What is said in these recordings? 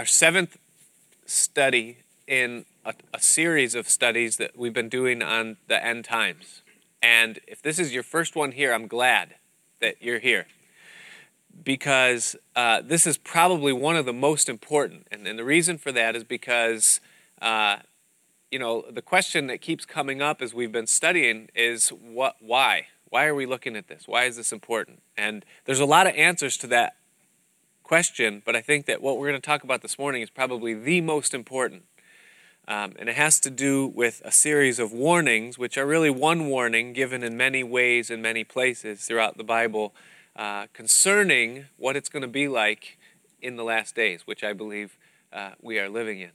our seventh study in a, a series of studies that we've been doing on the end times. And if this is your first one here, I'm glad that you're here because uh, this is probably one of the most important. And, and the reason for that is because, uh, you know, the question that keeps coming up as we've been studying is what, why? Why are we looking at this? Why is this important? And there's a lot of answers to that question, but I think that what we're going to talk about this morning is probably the most important. Um, and it has to do with a series of warnings, which are really one warning given in many ways in many places throughout the Bible uh, concerning what it's going to be like in the last days, which I believe uh, we are living in.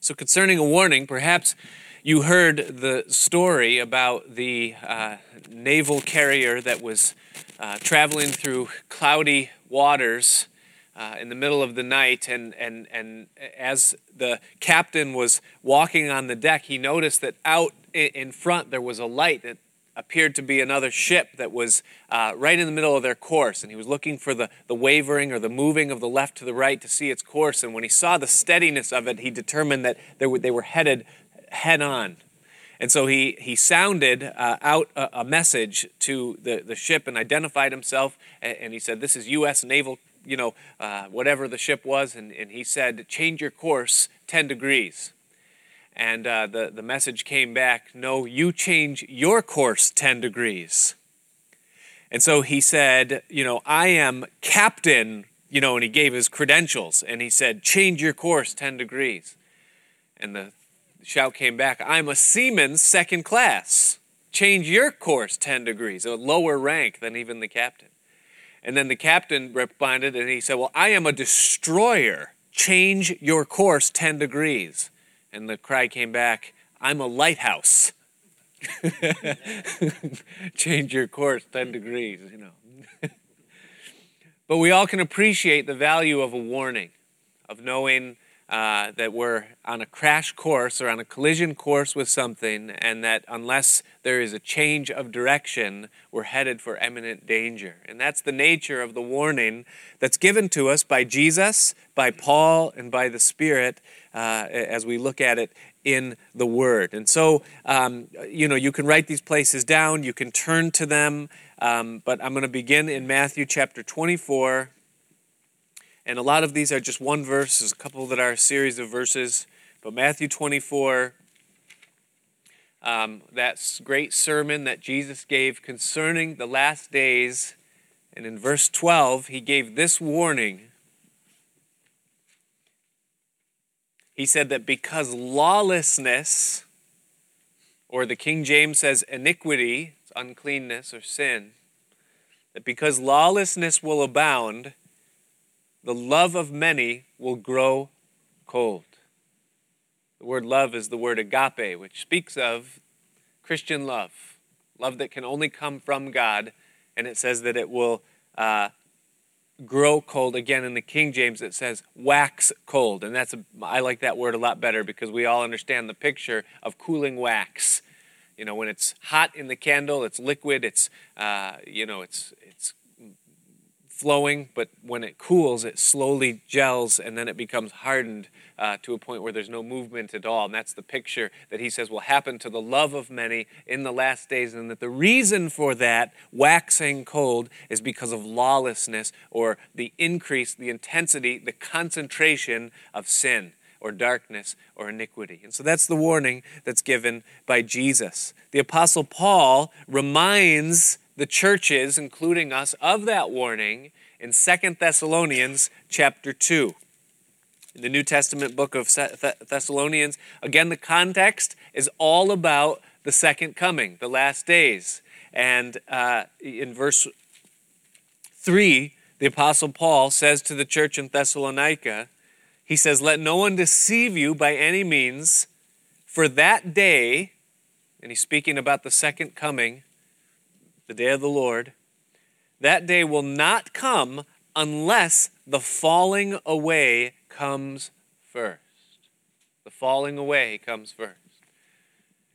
So, concerning a warning, perhaps you heard the story about the uh, naval carrier that was uh, traveling through cloudy waters uh, in the middle of the night, and, and, and as the captain was walking on the deck, he noticed that out in front there was a light that appeared to be another ship that was uh, right in the middle of their course. And he was looking for the, the wavering or the moving of the left to the right to see its course. And when he saw the steadiness of it, he determined that they were, they were headed head on. And so he, he sounded uh, out a, a, message to the, the ship and identified himself. And, and he said, This is U.S. Naval you know, uh, whatever the ship was, and, and he said, change your course 10 degrees. And uh, the, the message came back, no, you change your course 10 degrees. And so he said, you know, I am captain, you know, and he gave his credentials, and he said, change your course 10 degrees. And the shout came back, I'm a seaman second class. Change your course 10 degrees, a lower rank than even the captain. And then the captain responded and he said, Well, I am a destroyer. Change your course 10 degrees. And the cry came back, I'm a lighthouse. Change your course 10 degrees, you know. but we all can appreciate the value of a warning, of knowing uh, that we're on a crash course or on a collision course with something, and that unless there is a change of direction, we're headed for imminent danger. And that's the nature of the warning that's given to us by Jesus, by Paul, and by the Spirit uh, as we look at it in the Word. And so, um, you know, you can write these places down, you can turn to them, um, but I'm going to begin in Matthew chapter 24 and a lot of these are just one verse. There's a couple that are a series of verses. But Matthew 24, um, that great sermon that Jesus gave concerning the last days. And in verse 12, he gave this warning. He said that because lawlessness, or the King James says iniquity, uncleanness or sin, that because lawlessness will abound, the love of many will grow cold. The word love is the word agape, which speaks of Christian love, love that can only come from God, and it says that it will uh, grow cold. Again, in the King James, it says wax cold, and that's a, I like that word a lot better because we all understand the picture of cooling wax. You know, when it's hot in the candle, it's liquid. It's uh, you know, it's it's flowing, but when it cools, it slowly gels and then it becomes hardened uh, to a point where there's no movement at all. And that's the picture that he says will happen to the love of many in the last days. And that the reason for that waxing cold is because of lawlessness or the increase, the intensity, the concentration of sin or darkness or iniquity. And so that's the warning that's given by Jesus. The Apostle Paul reminds the churches, including us, of that warning in Second Thessalonians chapter 2. In the New Testament book of Thessalonians, again, the context is all about the second coming, the last days. And uh, in verse 3, the Apostle Paul says to the church in Thessalonica, he says, Let no one deceive you by any means, for that day, and he's speaking about the second coming, the day of the Lord, that day will not come unless the falling away comes first. The falling away comes first.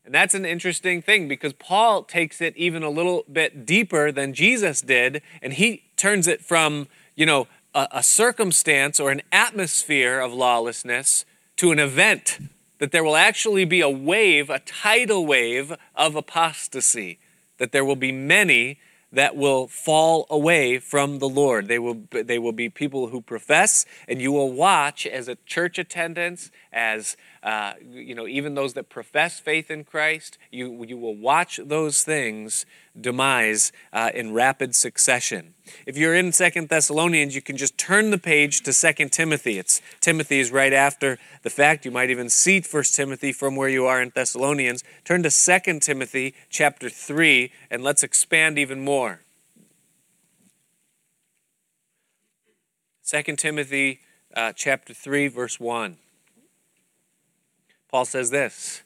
And that's an interesting thing because Paul takes it even a little bit deeper than Jesus did, and he turns it from, you know, a, a circumstance or an atmosphere of lawlessness to an event, that there will actually be a wave, a tidal wave of apostasy, that there will be many that will fall away from the Lord. They will, they will be people who profess, and you will watch as a church attendance, as uh, you know, even those that profess faith in Christ, you, you will watch those things demise uh, in rapid succession. If you're in Second Thessalonians, you can just turn the page to Second Timothy. It's Timothy is right after the fact. You might even see First Timothy from where you are in Thessalonians. Turn to Second Timothy chapter 3 and let's expand even more. Second Timothy uh, chapter 3 verse 1. Paul says this.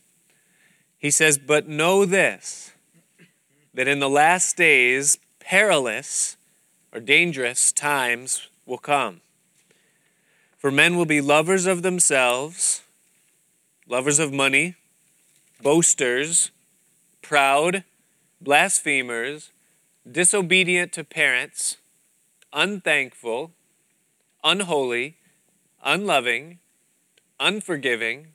He says, "But know this that in the last days perilous or dangerous times will come. For men will be lovers of themselves, lovers of money, boasters, proud, blasphemers, disobedient to parents, unthankful, unholy, unloving, unforgiving,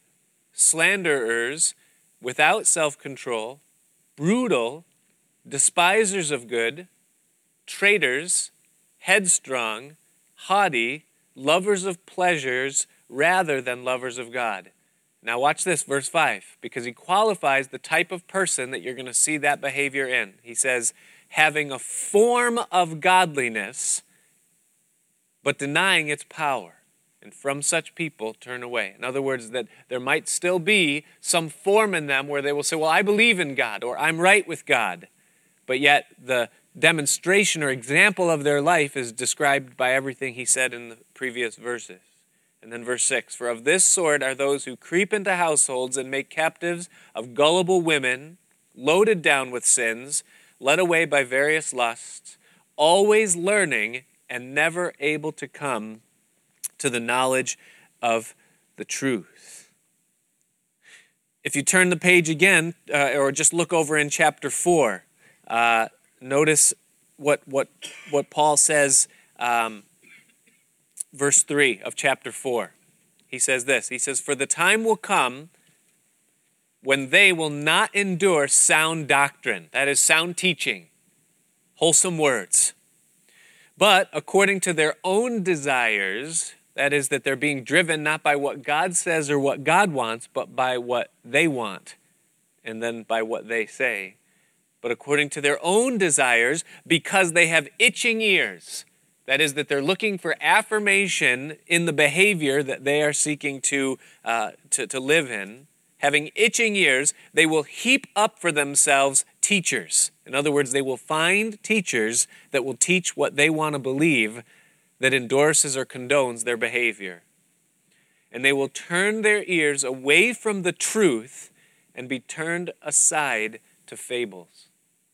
slanderers, without self control, brutal, despisers of good, traitors, headstrong, haughty, lovers of pleasures rather than lovers of God. Now, watch this, verse 5, because he qualifies the type of person that you're going to see that behavior in. He says, having a form of godliness, but denying its power. And from such people turn away. In other words, that there might still be some form in them where they will say, Well, I believe in God, or I'm right with God. But yet, the demonstration or example of their life is described by everything he said in the previous verses. And then verse 6 For of this sort are those who creep into households and make captives of gullible women, loaded down with sins, led away by various lusts, always learning and never able to come to the knowledge of the truth. If you turn the page again, uh, or just look over in chapter 4, uh, notice what, what, what Paul says, um, verse 3 of chapter 4. He says this He says, For the time will come when they will not endure sound doctrine, that is, sound teaching, wholesome words, but according to their own desires, that is, that they're being driven not by what God says or what God wants, but by what they want, and then by what they say but according to their own desires, because they have itching ears. That is, that they're looking for affirmation in the behavior that they are seeking to, uh, to, to live in. Having itching ears, they will heap up for themselves teachers. In other words, they will find teachers that will teach what they want to believe that endorses or condones their behavior. And they will turn their ears away from the truth and be turned aside to fables.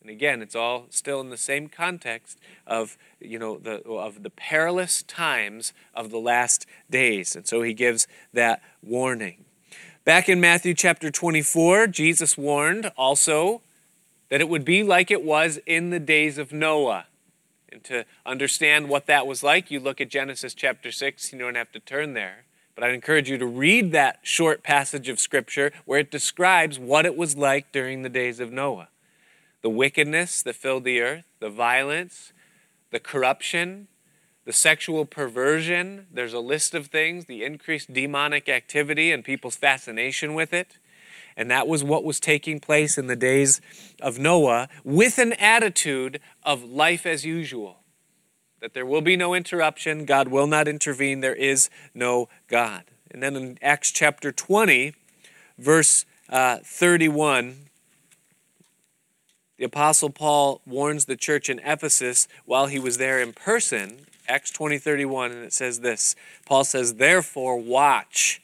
And again, it's all still in the same context of, you know, the, of the perilous times of the last days. And so he gives that warning. Back in Matthew chapter 24, Jesus warned also that it would be like it was in the days of Noah. And to understand what that was like, you look at Genesis chapter 6, you don't have to turn there. But I'd encourage you to read that short passage of Scripture where it describes what it was like during the days of Noah the wickedness that filled the earth, the violence, the corruption, the sexual perversion. There's a list of things, the increased demonic activity and people's fascination with it. And that was what was taking place in the days of Noah with an attitude of life as usual. That there will be no interruption, God will not intervene, there is no God. And then in Acts chapter 20, verse uh, 31, the Apostle Paul warns the church in Ephesus while he was there in person, Acts 20 31, and it says this Paul says, Therefore, watch.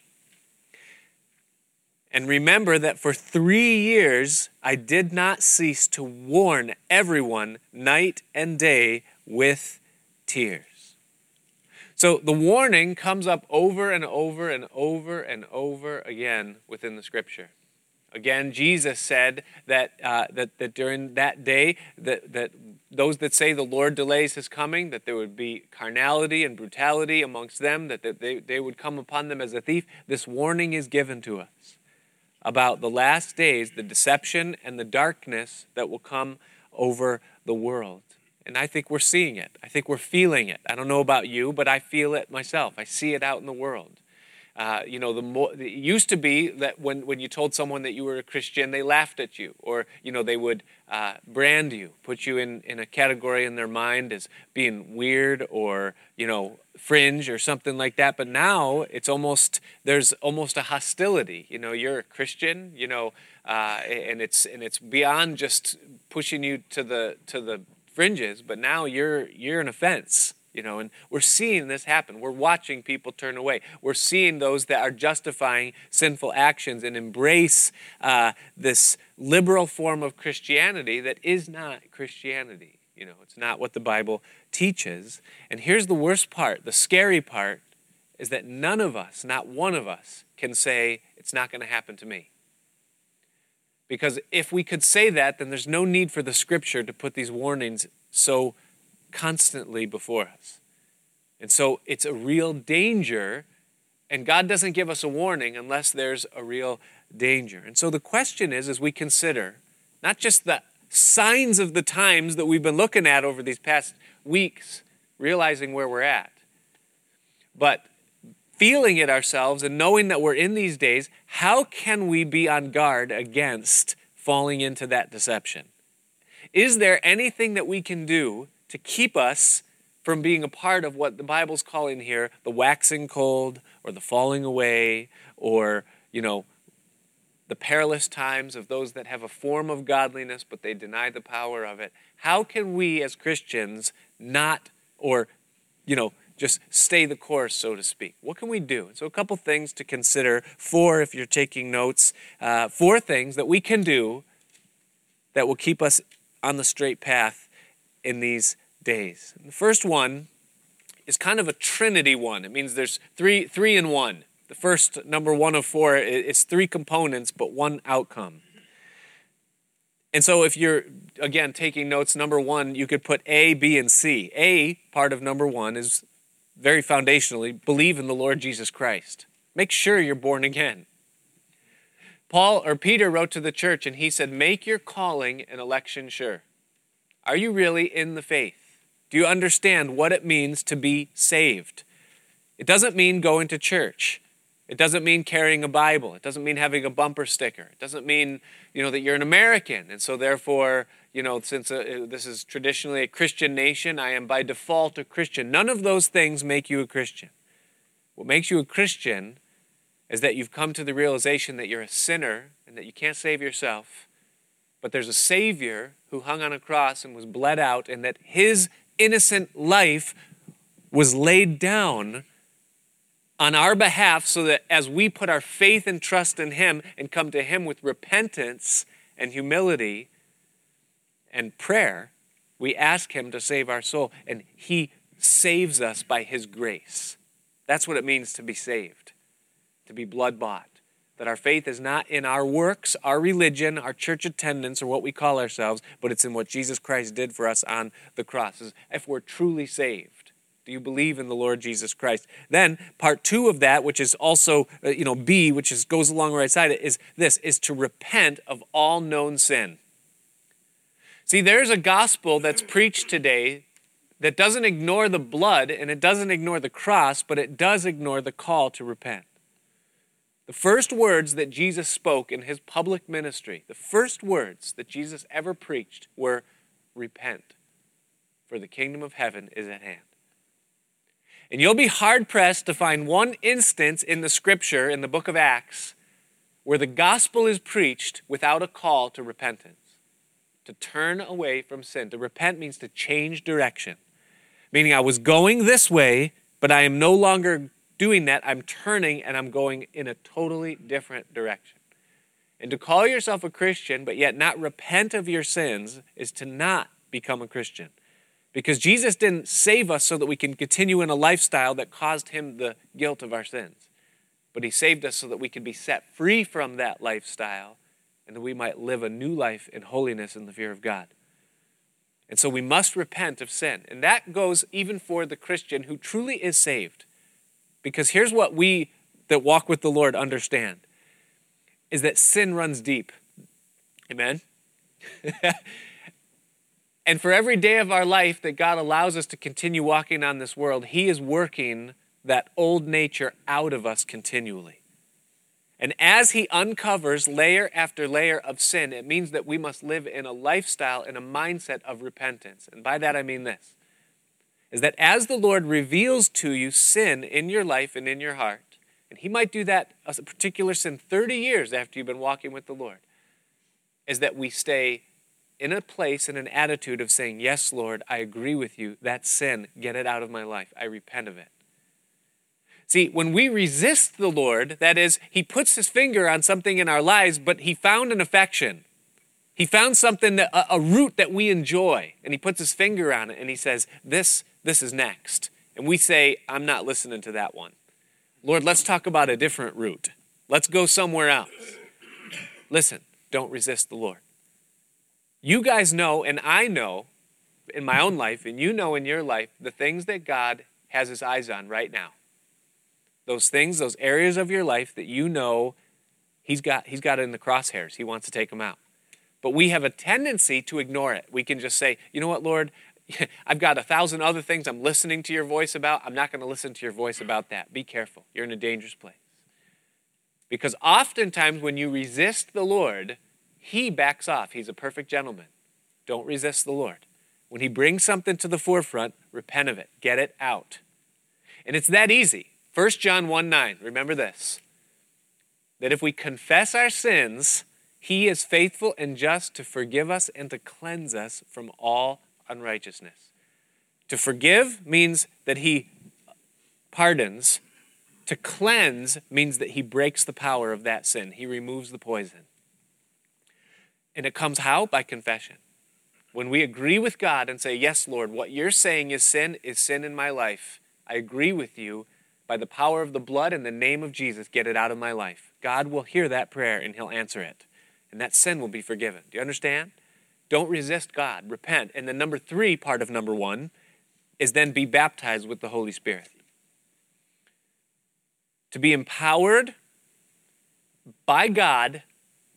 And remember that for three years I did not cease to warn everyone night and day with tears. So the warning comes up over and over and over and over again within the scripture. Again, Jesus said that, uh, that, that during that day that, that those that say the Lord delays his coming, that there would be carnality and brutality amongst them, that they, they would come upon them as a thief. This warning is given to us about the last days, the deception and the darkness that will come over the world. And I think we're seeing it. I think we're feeling it. I don't know about you, but I feel it myself. I see it out in the world. Uh, you know, the more, it used to be that when, when you told someone that you were a Christian, they laughed at you, or you know, they would uh, brand you, put you in, in a category in their mind as being weird or you know, fringe or something like that. But now it's almost there's almost a hostility. You know, you're a Christian, you know, uh, and it's and it's beyond just pushing you to the to the fringes, but now you're you're an offense you know and we're seeing this happen. We're watching people turn away. We're seeing those that are justifying sinful actions and embrace uh, this liberal form of christianity that is not christianity. You know it's not what the bible teaches. And here's the worst part. The scary part is that none of us not one of us can say it's not going to happen to me. Because if we could say that then there's no need for the scripture to put these warnings so constantly before us. And so it's a real danger, and God doesn't give us a warning unless there's a real danger. And so the question is as we consider not just the signs of the times that we've been looking at over these past weeks, realizing where we're at, but feeling it ourselves and knowing that we're in these days, how can we be on guard against falling into that deception? Is there anything that we can do to keep us from being a part of what the Bible's calling here the waxing cold or the falling away or, you know, the perilous times of those that have a form of godliness but they deny the power of it. How can we as Christians not, or, you know, just stay the course, so to speak? What can we do? So, a couple things to consider. Four, if you're taking notes, uh, four things that we can do that will keep us on the straight path in these days. The first one is kind of a trinity one. It means there's three, three in one. The first number one of four is three components, but one outcome. And so, if you're again taking notes, number one, you could put A, B, and C. A, part of number one, is very foundationally believe in the Lord Jesus Christ. Make sure you're born again. Paul or Peter wrote to the church and he said, Make your calling and election sure. Are you really in the faith? Do you understand what it means to be saved? It doesn't mean going to church. It doesn't mean carrying a Bible. It doesn't mean having a bumper sticker. It doesn't mean, you know, that you're an American and so therefore, you know, since uh, this is traditionally a Christian nation, I am by default a Christian. None of those things make you a Christian. What makes you a Christian is that you've come to the realization that you're a sinner and that you can't save yourself but there's a Savior who hung on a cross and was bled out, and that his innocent life was laid down on our behalf so that as we put our faith and trust in him and come to him with repentance and humility and prayer, we ask him to save our soul, and he saves us by his grace. That's what it means to be saved, to be blood bought that our faith is not in our works, our religion, our church attendance, or what we call ourselves, but it's in what Jesus Christ did for us on the cross. If we're truly saved, do you believe in the Lord Jesus Christ? Then part two of that, which is also uh, you know B, which is goes along the right side, is this: is to repent of all known sin. See, there's a gospel that's preached today that doesn't ignore the blood and it doesn't ignore the cross, but it does ignore the call to repent. The first words that Jesus spoke in his public ministry, the first words that Jesus ever preached were repent, for the kingdom of heaven is at hand. And you'll be hard pressed to find one instance in the scripture, in the book of Acts, where the gospel is preached without a call to repentance, to turn away from sin. To repent means to change direction, meaning I was going this way, but I am no longer doing that, I'm turning and I'm going in a totally different direction. And to call yourself a Christian, but yet not repent of your sins, is to not become a Christian. Because Jesus didn't save us so that we can continue in a lifestyle that caused him the guilt of our sins. But he saved us so that we could be set free from that lifestyle and that we might live a new life in holiness and the fear of God. And so we must repent of sin. And that goes even for the Christian who truly is saved. Because here's what we that walk with the Lord understand is that sin runs deep. Amen? and for every day of our life that God allows us to continue walking on this world, He is working that old nature out of us continually. And as He uncovers layer after layer of sin, it means that we must live in a lifestyle, in a mindset of repentance. And by that I mean this is that as the Lord reveals to you sin in your life and in your heart, and He might do that, a particular sin, 30 years after you've been walking with the Lord, is that we stay in a place and an attitude of saying, Yes, Lord, I agree with you. That sin, get it out of my life. I repent of it. See, when we resist the Lord, that is, He puts His finger on something in our lives, but He found an affection. He found something, that, a, a root that we enjoy, and He puts His finger on it and He says, This, this is next. And we say, I'm not listening to that one. Lord, let's talk about a different route. Let's go somewhere else. Listen, don't resist the Lord. You guys know, and I know in my own life, and you know in your life, the things that God has His eyes on right now those things, those areas of your life that you know he's got, he's got in the crosshairs. He wants to take them out. But we have a tendency to ignore it. We can just say, you know what, Lord, I've got a thousand other things I'm listening to your voice about. I'm not going to listen to your voice about that. Be careful. You're in a dangerous place. Because oftentimes when you resist the Lord, he backs off. He's a perfect gentleman. Don't resist the Lord. When he brings something to the forefront, repent of it. Get it out. And it's that easy. 1 John 1 9, remember this that if we confess our sins, he is faithful and just to forgive us and to cleanse us from all unrighteousness. To forgive means that he pardons. To cleanse means that he breaks the power of that sin, he removes the poison. And it comes how? By confession. When we agree with God and say, Yes, Lord, what you're saying is sin, is sin in my life. I agree with you by the power of the blood and the name of Jesus, get it out of my life. God will hear that prayer and He'll answer it. And that sin will be forgiven. Do you understand? Don't resist God. Repent. And the number three part of number one is then be baptized with the Holy Spirit. To be empowered by God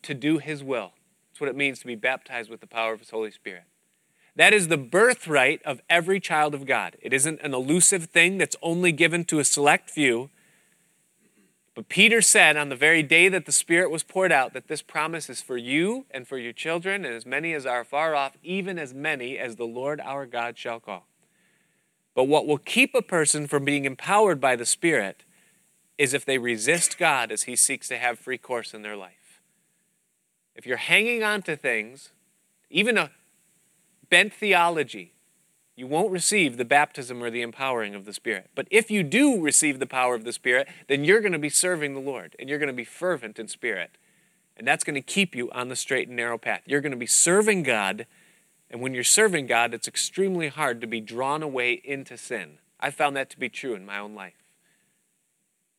to do His will. That's what it means to be baptized with the power of His Holy Spirit. That is the birthright of every child of God. It isn't an elusive thing that's only given to a select few. But Peter said on the very day that the Spirit was poured out that this promise is for you and for your children, and as many as are far off, even as many as the Lord our God shall call. But what will keep a person from being empowered by the Spirit is if they resist God as He seeks to have free course in their life. If you're hanging on to things, even a bent theology, you won't receive the baptism or the empowering of the Spirit. But if you do receive the power of the Spirit, then you're going to be serving the Lord and you're going to be fervent in spirit. And that's going to keep you on the straight and narrow path. You're going to be serving God. And when you're serving God, it's extremely hard to be drawn away into sin. I found that to be true in my own life.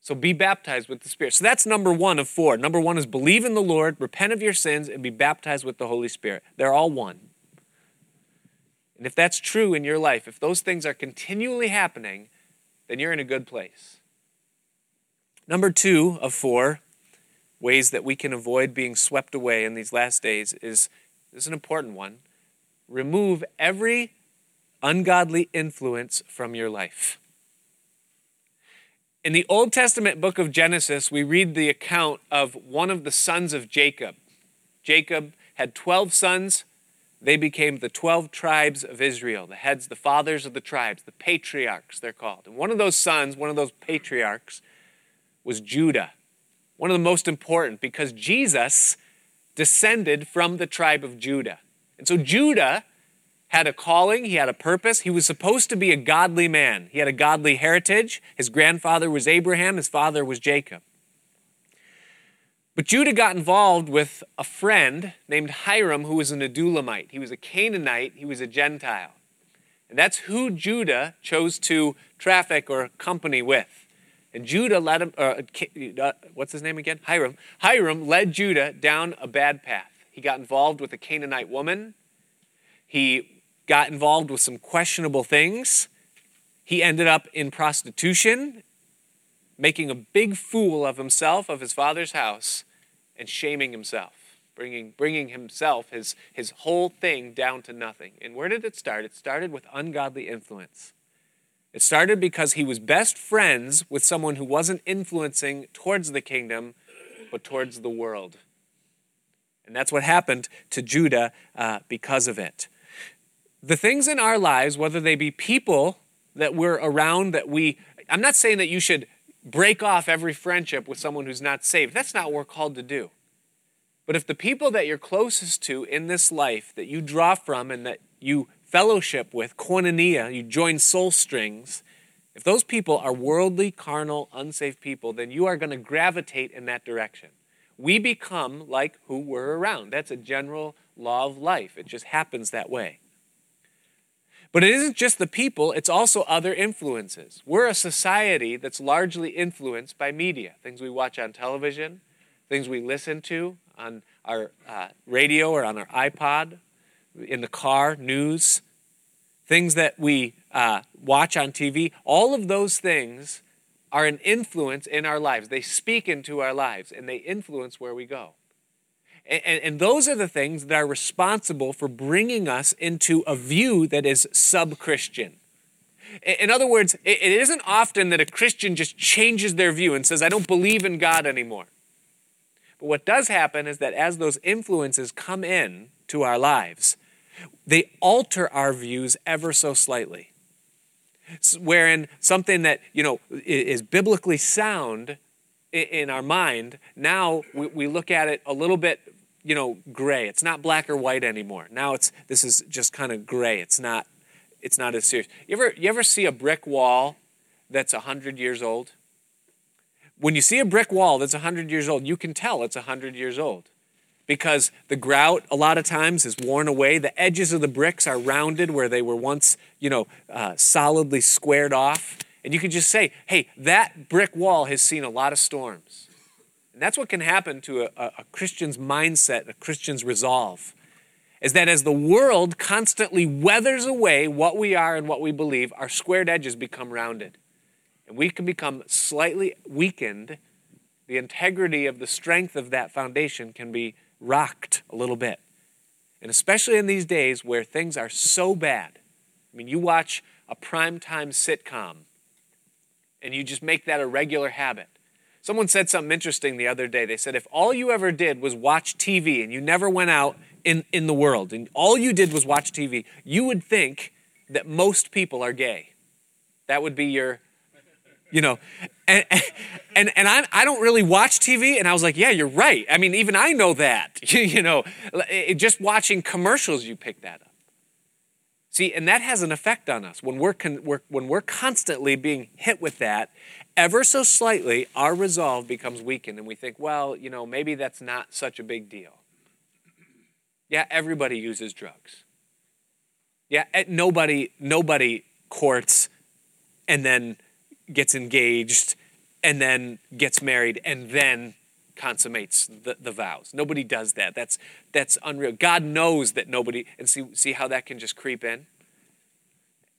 So be baptized with the Spirit. So that's number one of four. Number one is believe in the Lord, repent of your sins, and be baptized with the Holy Spirit. They're all one. And if that's true in your life, if those things are continually happening, then you're in a good place. Number two of four ways that we can avoid being swept away in these last days is this is an important one. Remove every ungodly influence from your life. In the Old Testament book of Genesis, we read the account of one of the sons of Jacob. Jacob had 12 sons, they became the 12 tribes of Israel, the heads, the fathers of the tribes, the patriarchs, they're called. And one of those sons, one of those patriarchs, was Judah. One of the most important because Jesus descended from the tribe of Judah. And so Judah had a calling, he had a purpose. He was supposed to be a godly man. He had a godly heritage. His grandfather was Abraham, his father was Jacob. But Judah got involved with a friend named Hiram who was an Adullamite. He was a Canaanite, he was a Gentile. And that's who Judah chose to traffic or company with. And Judah led him, uh, uh, what's his name again? Hiram. Hiram led Judah down a bad path. He got involved with a Canaanite woman. He got involved with some questionable things. He ended up in prostitution, making a big fool of himself, of his father's house, and shaming himself, bringing, bringing himself, his, his whole thing down to nothing. And where did it start? It started with ungodly influence. It started because he was best friends with someone who wasn't influencing towards the kingdom, but towards the world. And that's what happened to Judah uh, because of it. The things in our lives, whether they be people that we're around, that we, I'm not saying that you should break off every friendship with someone who's not saved. That's not what we're called to do. But if the people that you're closest to in this life, that you draw from and that you fellowship with, koinonia, you join soul strings, if those people are worldly, carnal, unsaved people, then you are going to gravitate in that direction. We become like who we're around. That's a general law of life. It just happens that way. But it isn't just the people, it's also other influences. We're a society that's largely influenced by media things we watch on television, things we listen to on our uh, radio or on our iPod, in the car, news, things that we uh, watch on TV, all of those things are an influence in our lives. They speak into our lives and they influence where we go. And, and, those are the things that are responsible for bringing us into a view that is sub Christian. In other words, it isn't often that a Christian just changes their view and says, I don't believe in God anymore. But what does happen is that as those influences come in to our lives, they alter our views ever so slightly. Wherein something that, you know, is biblically sound in our mind, now we look at it a little bit, you know, gray. It's not black or white anymore. Now it's this is just kind of gray. It's not it's not as serious. You ever you ever see a brick wall that's 100 years old? When you see a brick wall that's 100 years old, you can tell it's 100 years old because the grout a lot of times is worn away. The edges of the bricks are rounded where they were once, you know, uh, solidly squared off. And you can just say, hey, that brick wall has seen a lot of storms. And that's what can happen to a, a Christian's mindset, a Christian's resolve. Is that as the world constantly weathers away what we are and what we believe, our squared edges become rounded. And we can become slightly weakened. The integrity of the strength of that foundation can be rocked a little bit. And especially in these days where things are so bad. I mean, you watch a primetime sitcom and you just make that a regular habit. Someone said something interesting the other day. They said, if all you ever did was watch TV and you never went out in, in the world and all you did was watch TV, you would think that most people are gay. That would be your you know and and, and I, I don't really watch tv and i was like yeah you're right i mean even i know that you know just watching commercials you pick that up see and that has an effect on us. When we're, con, we're when we're constantly being hit with that ever so slightly our resolve becomes weakened and we think well you know maybe that's not such a big deal. Yeah everybody uses drugs. Yeah eh, nobody nobody courts and then gets engaged and then gets married and then consummates the, the vows. Nobody does that. That's that's unreal. God knows that nobody and see see how that can just creep in.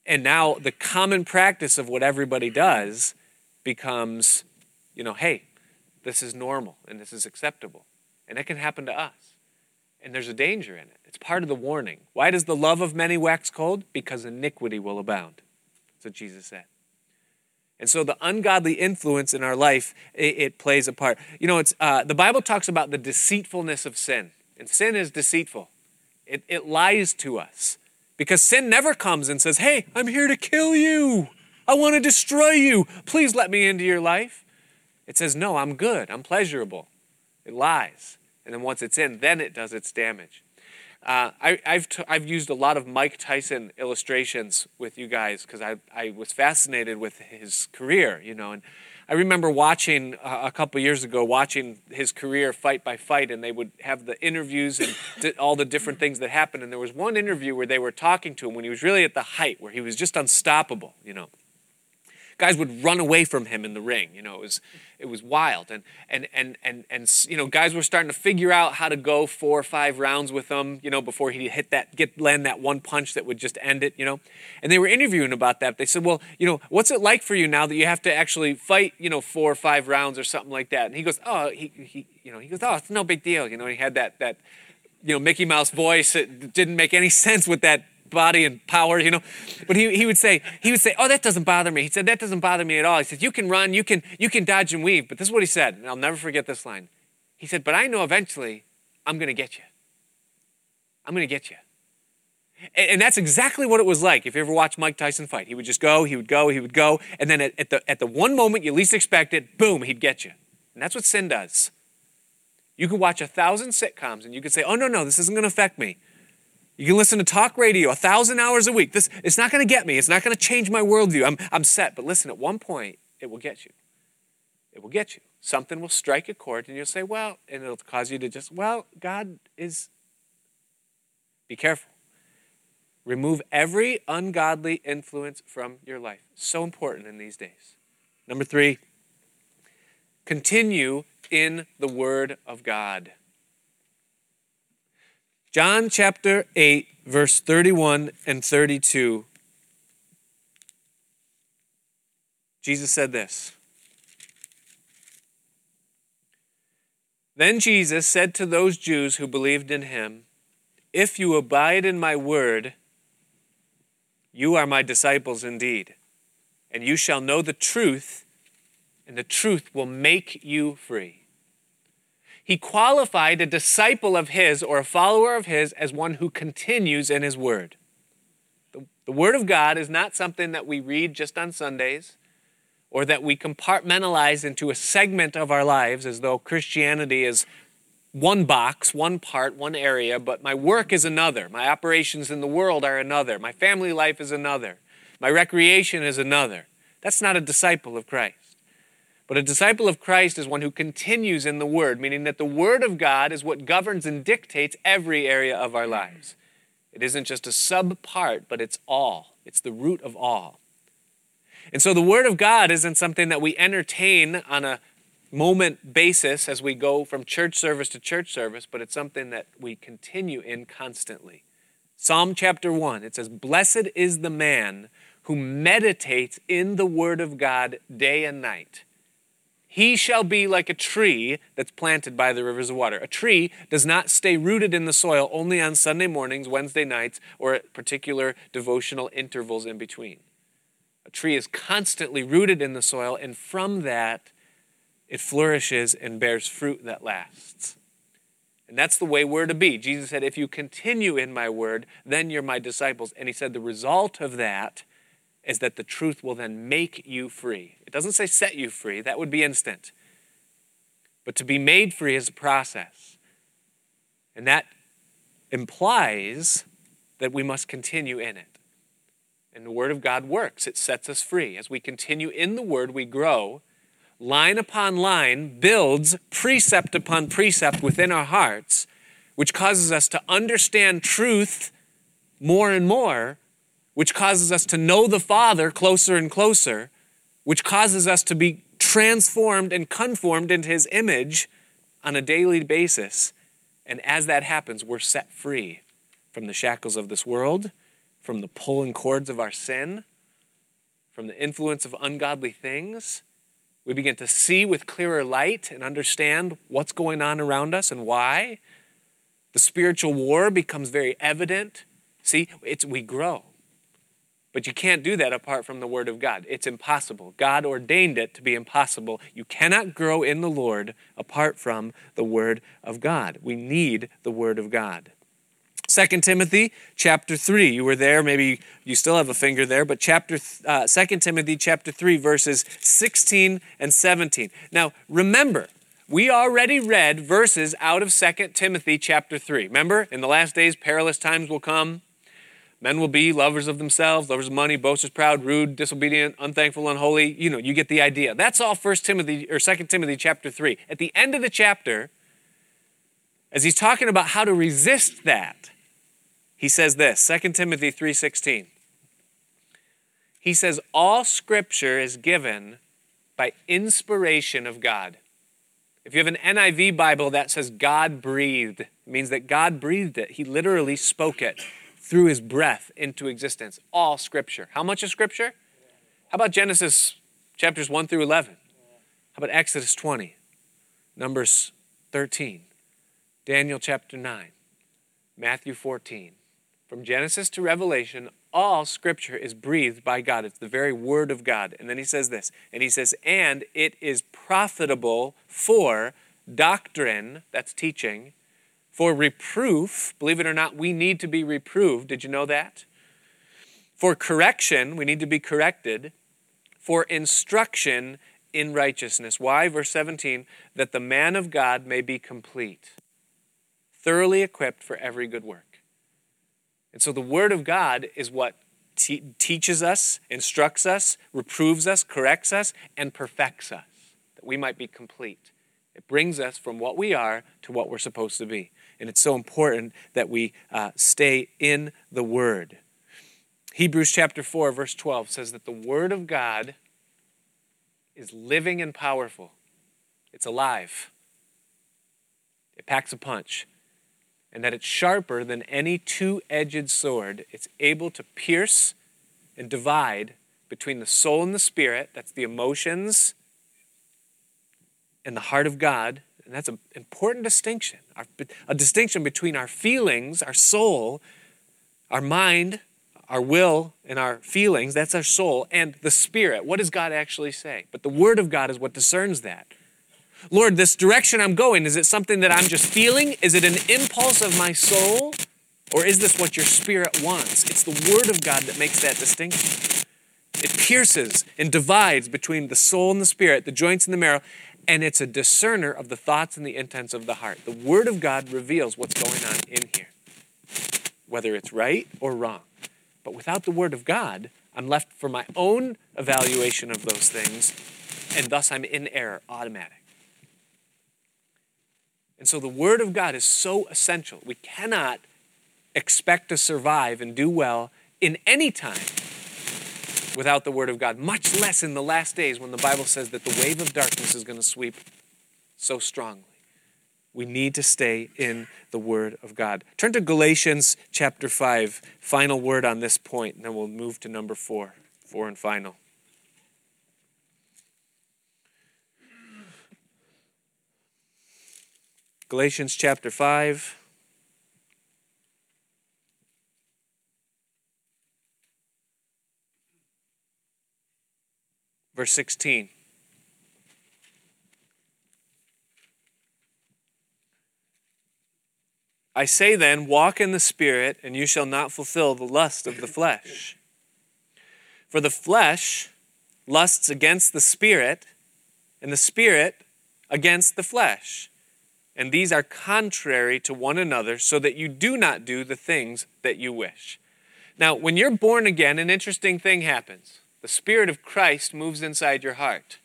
And now the common practice of what everybody does becomes, you know, hey, this is normal and this is acceptable. And it can happen to us. And there's a danger in it. It's part of the warning. Why does the love of many wax cold? Because iniquity will abound. That's what Jesus said. And so the ungodly influence in our life, it, it plays a part. You know, it's, uh, the Bible talks about the deceitfulness of sin. And sin is deceitful, it, it lies to us. Because sin never comes and says, hey, I'm here to kill you. I want to destroy you. Please let me into your life. It says, no, I'm good. I'm pleasurable. It lies. And then once it's in, then it does its damage. Uh, I, have t- I've used a lot of Mike Tyson illustrations with you guys because I, I was fascinated with his career, you know. And I remember watching uh, a couple years ago, watching his career fight by fight, and they would have the interviews and all the different things that happened. And there was one interview where they were talking to him when he was really at the height, where he was just unstoppable, you know. Guys would run away from him in the ring, you know. It was, it was wild. And, and, and, and, and, you know, guys were starting to figure out how to go four or five rounds with him, you know, before he hit that, get, land that one punch that would just end it, you know. And they were interviewing about that. They said, well, you know, what's it like for you now that you have to actually fight, you know, four or five rounds or something like that? And he goes, oh, he, he you know, he goes, oh, it's no big deal. You know, he had that, that, you know, Mickey Mouse voice. It didn't make any sense with that body and power, you know. But he, he would say, he would say, Oh, that doesn't bother me. He said, That doesn't bother me at all. He said, You can run, you can, you can dodge and weave. But this is what he said, and I'll never forget this line. He said, But I know eventually I'm gonna get you. I'm gonna get you. And, and that's exactly what it was like. If you ever watched Mike Tyson fight, he would just go, he would go, he would go, and then at, at the at the one moment you least expect it, boom, he'd get you. And that's what sin does. You could watch a thousand sitcoms and you could say, oh, no, no, this isn't going to affect me. You can listen to talk radio a thousand hours a week. This, it's not going to get me. It's not going to change my worldview. I'm, I'm set. But listen, at one point, it will get you. It will get you. Something will strike a chord, and you'll say, well, and it'll cause you to just, well, God is. Be careful. Remove every ungodly influence from your life. So important in these days. Number three, continue in the Word of God. John chapter 8, verse 31 and 32. Jesus said this. Then Jesus said to those Jews who believed in him, If you abide in my word, you are my disciples indeed, and you shall know the truth, and the truth will make you free he qualified a disciple of his or a follower of his as one who continues in his word. The, the word of God is not something that we read just on Sundays or that we compartmentalize into a segment of our lives as though Christianity is one box, one part, one area, but my work is another. My operations in the world are another. My family life is another. My recreation is another. That's not a disciple of Christ. But a disciple of Christ is one who continues in the Word, meaning that the Word of God is what governs and dictates every area of our lives. It isn't just a sub part, but it's all. It's the root of all. And so the Word of God isn't something that we entertain on a moment basis as we go from church service to church service, but it's something that we continue in constantly. Psalm chapter 1, it says, Blessed is the man who meditates in the Word of God day and night. He shall be like a tree that's planted by the rivers of water. A tree does not stay rooted in the soil only on Sunday mornings, Wednesday nights, or at particular devotional intervals in between. A tree is constantly rooted in the soil, and from that, it flourishes and bears fruit that lasts. And that's the way we're to be. Jesus said, If you continue in my word, then you're my disciples. And he said, The result of that is that the truth will then make you free. It doesn't say set you free, that would be instant. But to be made free is a process. And that implies that we must continue in it. And the Word of God works, it sets us free. As we continue in the Word, we grow. Line upon line builds precept upon precept within our hearts, which causes us to understand truth more and more which causes us to know the Father closer and closer, which causes us to be transformed and conformed into His image on a daily basis. And as that happens, we're set free from the shackles of this world, from the pulling cords of our sin, from the influence of ungodly things. We begin to see with clearer light and understand what's going on around us and why. The spiritual war becomes very evident. See, it's, we grow. But you can't do that apart from the Word of God. It's impossible. God ordained it to be impossible. You cannot grow in the Lord apart from the Word of God. We need the Word of God. 2 Timothy chapter 3. You were there, maybe you still have a finger there, but chapter uh, 2 Timothy chapter 3 verses 16 and 17. Now, remember, we already read verses out of 2 Timothy chapter 3. Remember, in the last days perilous times will come. Men will be lovers of themselves, lovers of money, boasters, proud, rude, disobedient, unthankful, unholy. You know, you get the idea. That's all 1 Timothy or 2 Timothy chapter 3. At the end of the chapter, as he's talking about how to resist that, he says this, 2 Timothy 3:16. He says all scripture is given by inspiration of God. If you have an NIV Bible that says God breathed, means that God breathed it. He literally spoke it through his breath into existence. All scripture. How much of scripture? How about Genesis chapters 1 through 11? How about Exodus 20? Numbers 13? Daniel chapter 9? Matthew 14? From Genesis to Revelation, all scripture is breathed by God. It's the very word of God. And then he says this, and he says, and it is profitable for doctrine, that's teaching, for reproof. Believe it or not, we need to be reproved. Did you know that? For correction, we need to be corrected. For instruction in righteousness. Why? Verse 17, that the man of God may be complete, thoroughly equipped for every good work. And so the Word of God is what te- teaches us, instructs us, reproves us, corrects us, and perfects us, that we might be complete. It brings us from what we are to what we're supposed to be. And it's so important that we uh, stay in the Word. Hebrews chapter 4, verse 12 says that the Word of God is living and powerful, it's alive, it packs a punch and that it's sharper than any two edged sword. It's able to pierce and divide between the soul and the spirit, that's the emotions, and the heart of God. And that's an important distinction a distinction between our feelings, our soul, our mind, our will, and our feelings. That's our soul, and the spirit. What does God actually say? But the Word of God is what discerns that. Lord, this direction I'm going, is it something that I'm just feeling? Is it an impulse of my soul? Or is this what your spirit wants? It's the Word of God that makes that distinction. It pierces and divides between the soul and the spirit, the joints and the marrow, and it's a discerner of the thoughts and the intents of the heart. The Word of God reveals what's going on in here, whether it's right or wrong. But without the Word of God, I'm left for my own evaluation of those things, and thus I'm in error automatic. And so the Word of God is so essential. We cannot expect to survive and do well in any time without the Word of God, much less in the last days when the Bible says that the wave of darkness is going to sweep so strongly. We need to stay in the Word of God. Turn to Galatians chapter 5, final word on this point, and then we'll move to number 4, 4 and final. Galatians chapter 5. Verse 16. I say then, walk in the Spirit, and you shall not fulfill the lust of the flesh. For the flesh lusts against the Spirit, and the Spirit against the flesh and these are contrary to one another, so that you do not do the things that you wish. Now, when you're born again, an interesting thing happens. The Spirit of Christ moves inside your heart.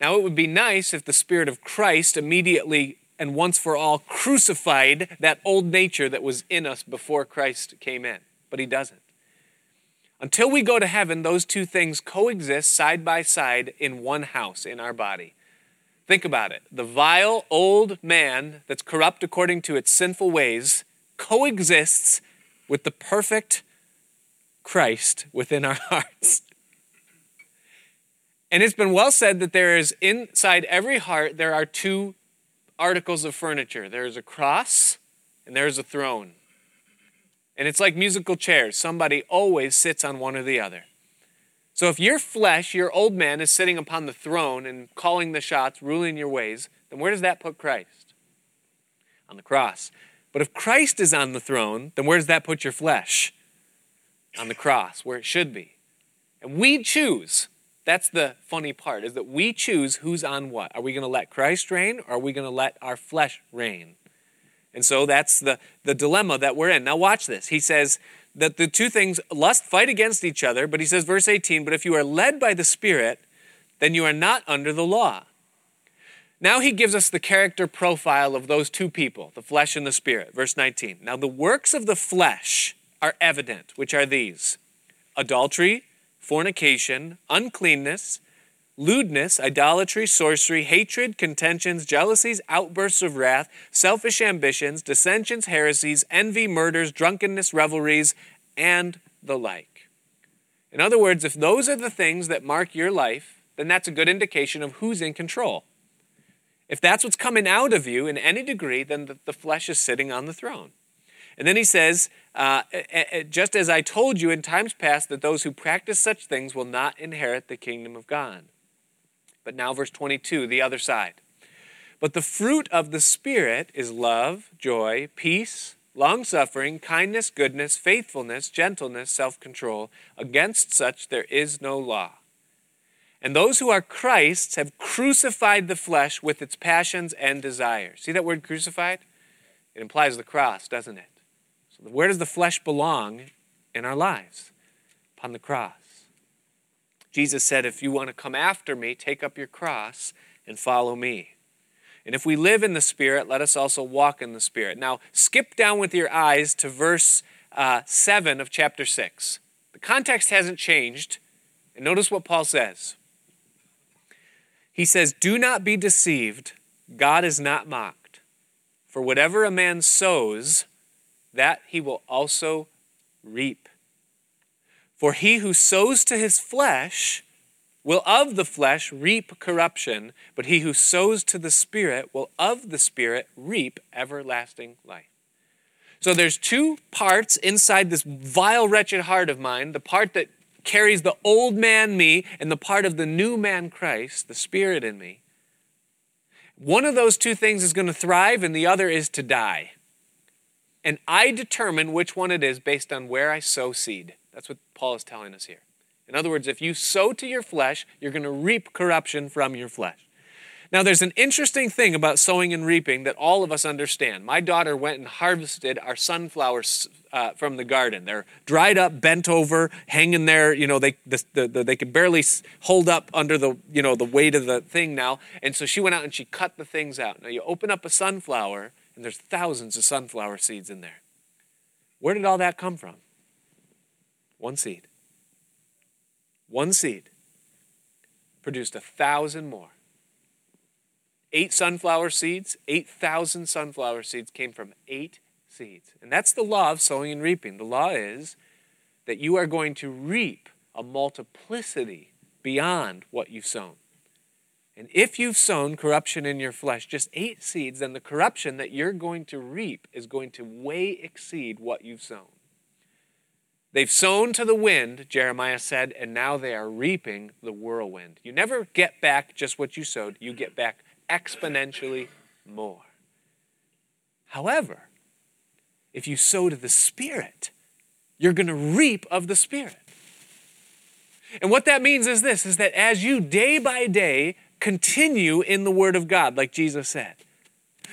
Now, it would be nice if the Spirit of Christ immediately and once for all crucified that old nature that was in us before Christ came in, but He doesn't. Until we go to heaven, those two things coexist side by side in one house in our body. Think about it. The vile old man that's corrupt according to its sinful ways coexists with the perfect Christ within our hearts. And it's been well said that there is inside every heart, there are two articles of furniture there is a cross and there is a throne. And it's like musical chairs, somebody always sits on one or the other. So if your flesh, your old man, is sitting upon the throne and calling the shots, ruling your ways, then where does that put Christ? On the cross. But if Christ is on the throne, then where does that put your flesh? On the cross, where it should be. And we choose. That's the funny part, is that we choose who's on what. Are we going to let Christ reign or are we going to let our flesh reign? And so that's the, the dilemma that we're in. Now, watch this. He says, that the two things, lust, fight against each other. But he says, verse 18, but if you are led by the Spirit, then you are not under the law. Now he gives us the character profile of those two people, the flesh and the spirit. Verse 19. Now the works of the flesh are evident, which are these adultery, fornication, uncleanness, lewdness, idolatry, sorcery, hatred, contentions, jealousies, outbursts of wrath, selfish ambitions, dissensions, heresies, envy, murders, drunkenness, revelries, and the like. In other words, if those are the things that mark your life, then that's a good indication of who's in control. If that's what's coming out of you in any degree, then the, flesh is sitting on the throne. And then he says, uh, just as I told you in times past, that those who practice such things will not inherit the kingdom of God. But now, verse 22, the other side. But the fruit of the Spirit is love, joy, peace, long suffering, kindness, goodness, faithfulness, gentleness, self control. Against such there is no law. And those who are Christ's have crucified the flesh with its passions and desires. See that word crucified? It implies the cross, doesn't it? Where does the flesh belong in our lives? Upon the cross. Jesus said, If you want to come after me, take up your cross and follow me. And if we live in the Spirit, let us also walk in the Spirit. Now, skip down with your eyes to verse uh, 7 of chapter 6. The context hasn't changed. And notice what Paul says. He says, Do not be deceived. God is not mocked. For whatever a man sows, that he will also reap. For he who sows to his flesh will of the flesh reap corruption, but he who sows to the Spirit will of the Spirit reap everlasting life. So there's two parts inside this vile, wretched heart of mine the part that carries the old man me and the part of the new man Christ, the Spirit in me. One of those two things is going to thrive and the other is to die. And I determine which one it is based on where I sow seed. That's what Paul is telling us here. In other words, if you sow to your flesh, you're going to reap corruption from your flesh. Now, there's an interesting thing about sowing and reaping that all of us understand. My daughter went and harvested our sunflowers uh, from the garden. They're dried up, bent over, hanging there. You know, they the, the, the, they could barely hold up under the you know the weight of the thing now. And so she went out and she cut the things out. Now you open up a sunflower, and there's thousands of sunflower seeds in there. Where did all that come from? One seed. One seed produced a thousand more. Eight sunflower seeds, 8,000 sunflower seeds came from eight seeds. And that's the law of sowing and reaping. The law is that you are going to reap a multiplicity beyond what you've sown. And if you've sown corruption in your flesh, just eight seeds, then the corruption that you're going to reap is going to way exceed what you've sown. They've sown to the wind, Jeremiah said, and now they are reaping the whirlwind. You never get back just what you sowed, you get back exponentially more. However, if you sow to the Spirit, you're going to reap of the Spirit. And what that means is this is that as you day by day continue in the Word of God, like Jesus said,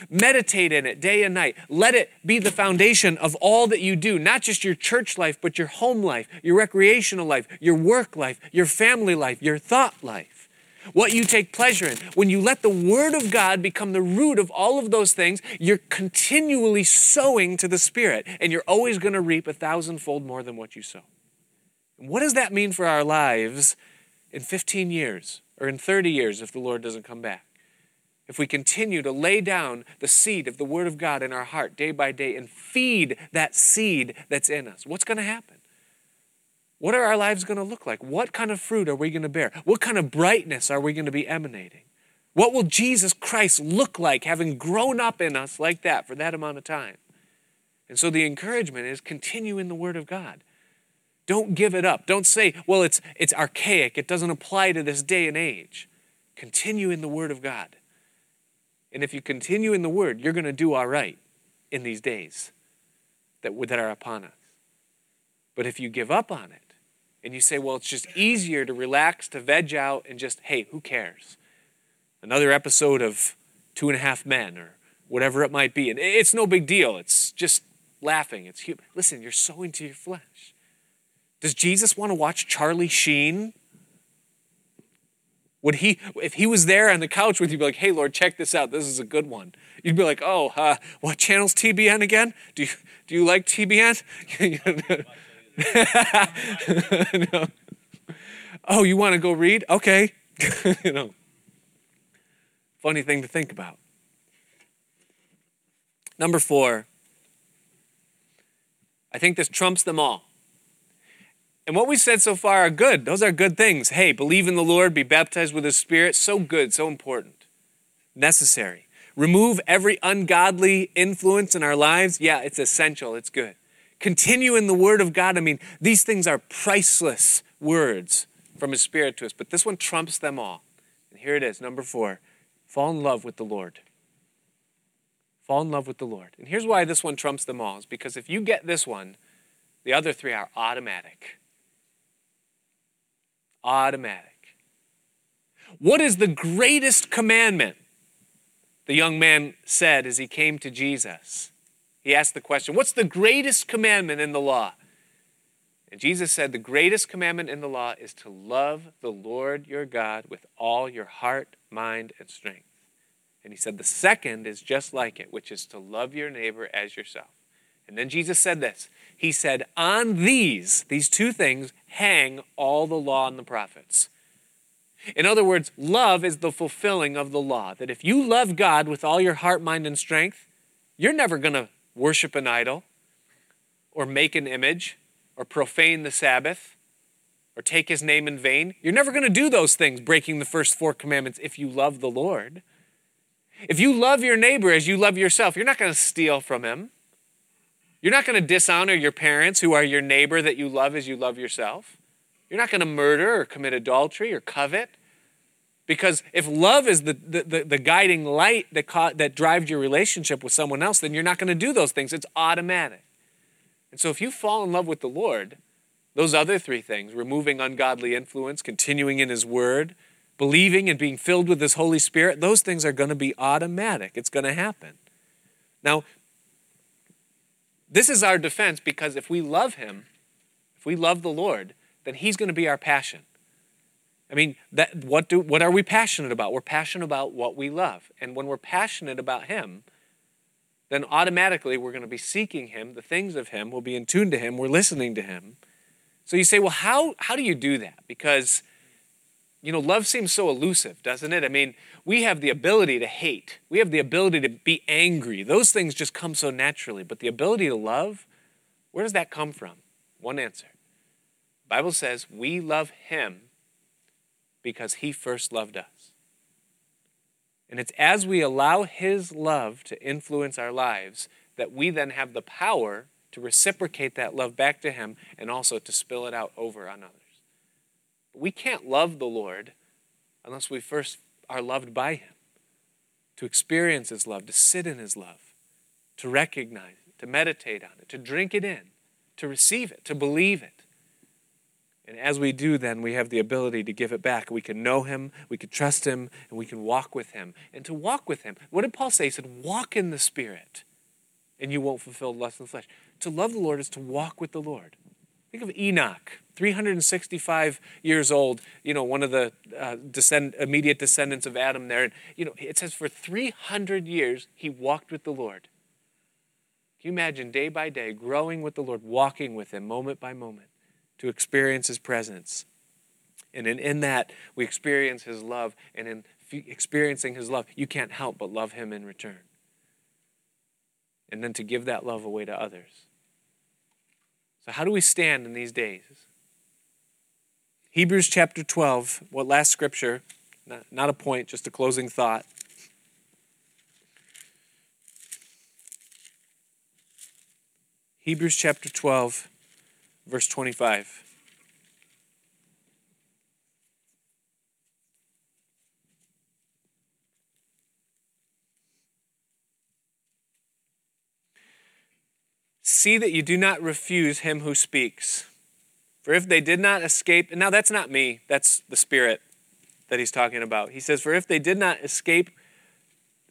Meditate in it day and night. Let it be the foundation of all that you do, not just your church life, but your home life, your recreational life, your work life, your family life, your thought life. What you take pleasure in. When you let the Word of God become the root of all of those things, you're continually sowing to the Spirit, and you're always going to reap a thousandfold more than what you sow. What does that mean for our lives in 15 years or in 30 years if the Lord doesn't come back? if we continue to lay down the seed of the Word of God in our heart day by day and feed that seed that's in us, what's going to happen? What are our lives going to look like? What kind of fruit are we going to bear? What kind of brightness are we going to be emanating? What will Jesus Christ look like having grown up in us like that for that amount of time? And so the encouragement is continue in the Word of God. Don't give it up. Don't say, well, it's, it's archaic. It doesn't apply to this day and age. Continue in the Word of God. And if you continue in the Word, you're going to do all right in these days that, that are upon us. But if you give up on it and you say, well, it's just easier to relax, to veg out, and just, hey, who cares? Another episode of Two and a Half Men or whatever it might be. And it's no big deal. It's just laughing. It's human. Listen, you're sowing to your flesh. Does Jesus want to watch Charlie Sheen would he, if he was there on the couch with you, be like, "Hey, Lord, check this out. This is a good one." You'd be like, "Oh, uh, what channel's TBN again? Do you do you like TBN?" no. Oh, you want to go read? Okay, you know, funny thing to think about. Number four, I think this trumps them all. And what we said so far are good. Those are good things. Hey, believe in the Lord, be baptized with His Spirit. So good, so important, necessary. Remove every ungodly influence in our lives. Yeah, it's essential, it's good. Continue in the Word of God. I mean, these things are priceless words from His Spirit to us, but this one trumps them all. And here it is, number four fall in love with the Lord. Fall in love with the Lord. And here's why this one trumps them all is because if you get this one, the other three are automatic. Automatic. What is the greatest commandment? The young man said as he came to Jesus. He asked the question, What's the greatest commandment in the law? And Jesus said, The greatest commandment in the law is to love the Lord your God with all your heart, mind, and strength. And he said, The second is just like it, which is to love your neighbor as yourself. And then Jesus said this He said, On these, these two things, hang all the law and the prophets. In other words, love is the fulfilling of the law. That if you love God with all your heart, mind, and strength, you're never going to worship an idol or make an image or profane the Sabbath or take his name in vain. You're never going to do those things, breaking the first four commandments, if you love the Lord. If you love your neighbor as you love yourself, you're not going to steal from him. You're not going to dishonor your parents who are your neighbor that you love as you love yourself. You're not going to murder or commit adultery or covet. Because if love is the, the, the, the guiding light that, that drives your relationship with someone else, then you're not going to do those things. It's automatic. And so if you fall in love with the Lord, those other three things, removing ungodly influence, continuing in His Word, believing and being filled with His Holy Spirit, those things are going to be automatic. It's going to happen. Now, this is our defense because if we love Him, if we love the Lord, then He's going to be our passion. I mean, that, what, do, what are we passionate about? We're passionate about what we love. And when we're passionate about Him, then automatically we're going to be seeking Him, the things of Him, we'll be in tune to Him, we're listening to Him. So you say, well, how, how do you do that? Because you know, love seems so elusive, doesn't it? I mean, we have the ability to hate, we have the ability to be angry. Those things just come so naturally. But the ability to love, where does that come from? One answer. The Bible says we love him because he first loved us. And it's as we allow his love to influence our lives that we then have the power to reciprocate that love back to him and also to spill it out over on others. We can't love the Lord unless we first are loved by Him. To experience His love, to sit in His love, to recognize it, to meditate on it, to drink it in, to receive it, to believe it. And as we do, then we have the ability to give it back. We can know Him, we can trust Him, and we can walk with Him. And to walk with Him, what did Paul say? He said, Walk in the Spirit, and you won't fulfill lust of the flesh. To love the Lord is to walk with the Lord. Think of Enoch, 365 years old, you know, one of the uh, descend, immediate descendants of Adam there. And, you know, it says for 300 years he walked with the Lord. Can you imagine day by day growing with the Lord, walking with him moment by moment to experience his presence? And in, in that, we experience his love. And in f- experiencing his love, you can't help but love him in return. And then to give that love away to others. So, how do we stand in these days? Hebrews chapter 12, what last scripture, not, not a point, just a closing thought. Hebrews chapter 12, verse 25. See that you do not refuse him who speaks. For if they did not escape, and now that's not me, that's the Spirit that he's talking about. He says, For if they did not escape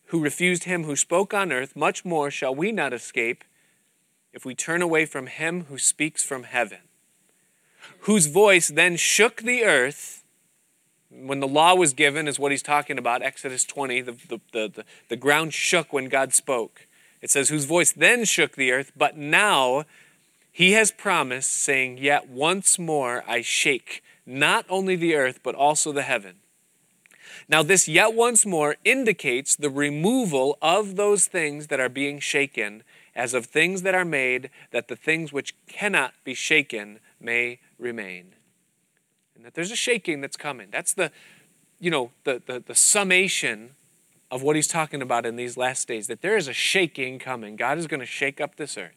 who refused him who spoke on earth, much more shall we not escape if we turn away from him who speaks from heaven, whose voice then shook the earth. When the law was given, is what he's talking about, Exodus 20. The, the, the, the, ground shook when God spoke. It says, whose voice then shook the earth, but now he has promised, saying, Yet once more I shake not only the earth, but also the heaven. Now, this yet once more indicates the removal of those things that are being shaken, as of things that are made, that the things which cannot be shaken may remain. And that there's a shaking that's coming. That's the, you know, the, the, the summation of what he's talking about in these last days, that there is a shaking coming. God is going to shake up this earth.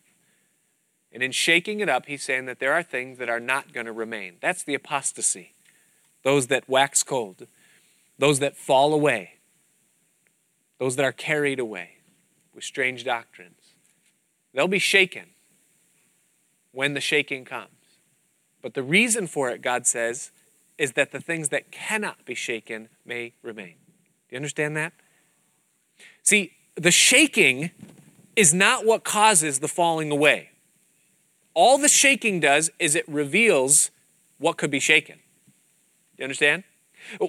And in shaking it up, he's saying that there are things that are not going to remain. That's the apostasy. Those that wax cold, those that fall away, those that are carried away with strange doctrines. They'll be shaken when the shaking comes. But the reason for it, God says, is that the things that cannot be shaken may remain. Do you understand that? See, the shaking is not what causes the falling away. All the shaking does is it reveals what could be shaken. You understand?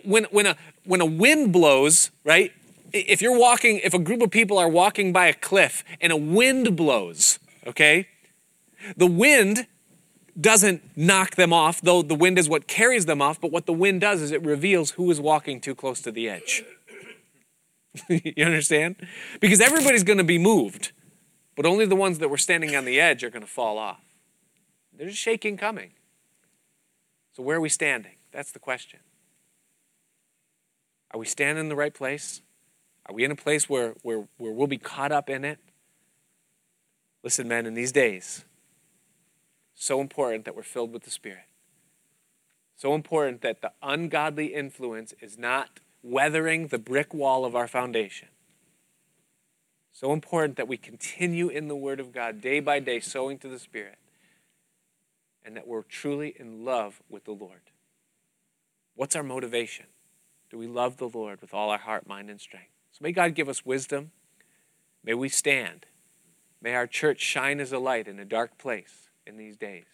When, when, a, when a wind blows, right? If you're walking, if a group of people are walking by a cliff and a wind blows, okay? The wind doesn't knock them off, though the wind is what carries them off, but what the wind does is it reveals who is walking too close to the edge. you understand? Because everybody's going to be moved, but only the ones that were standing on the edge are going to fall off. There's shaking coming. So, where are we standing? That's the question. Are we standing in the right place? Are we in a place where, where, where we'll be caught up in it? Listen, men, in these days, so important that we're filled with the Spirit. So important that the ungodly influence is not weathering the brick wall of our foundation. So important that we continue in the Word of God day by day, sowing to the Spirit, and that we're truly in love with the Lord. What's our motivation? Do we love the Lord with all our heart, mind, and strength? So may God give us wisdom. May we stand. May our church shine as a light in a dark place in these days.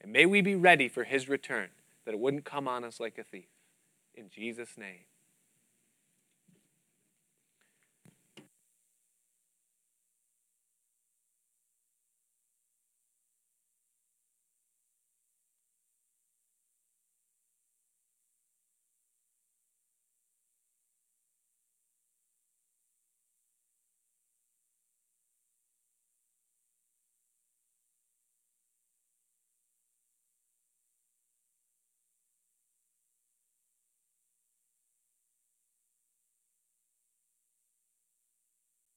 And may we be ready for his return, that it wouldn't come on us like a thief. In Jesus' name.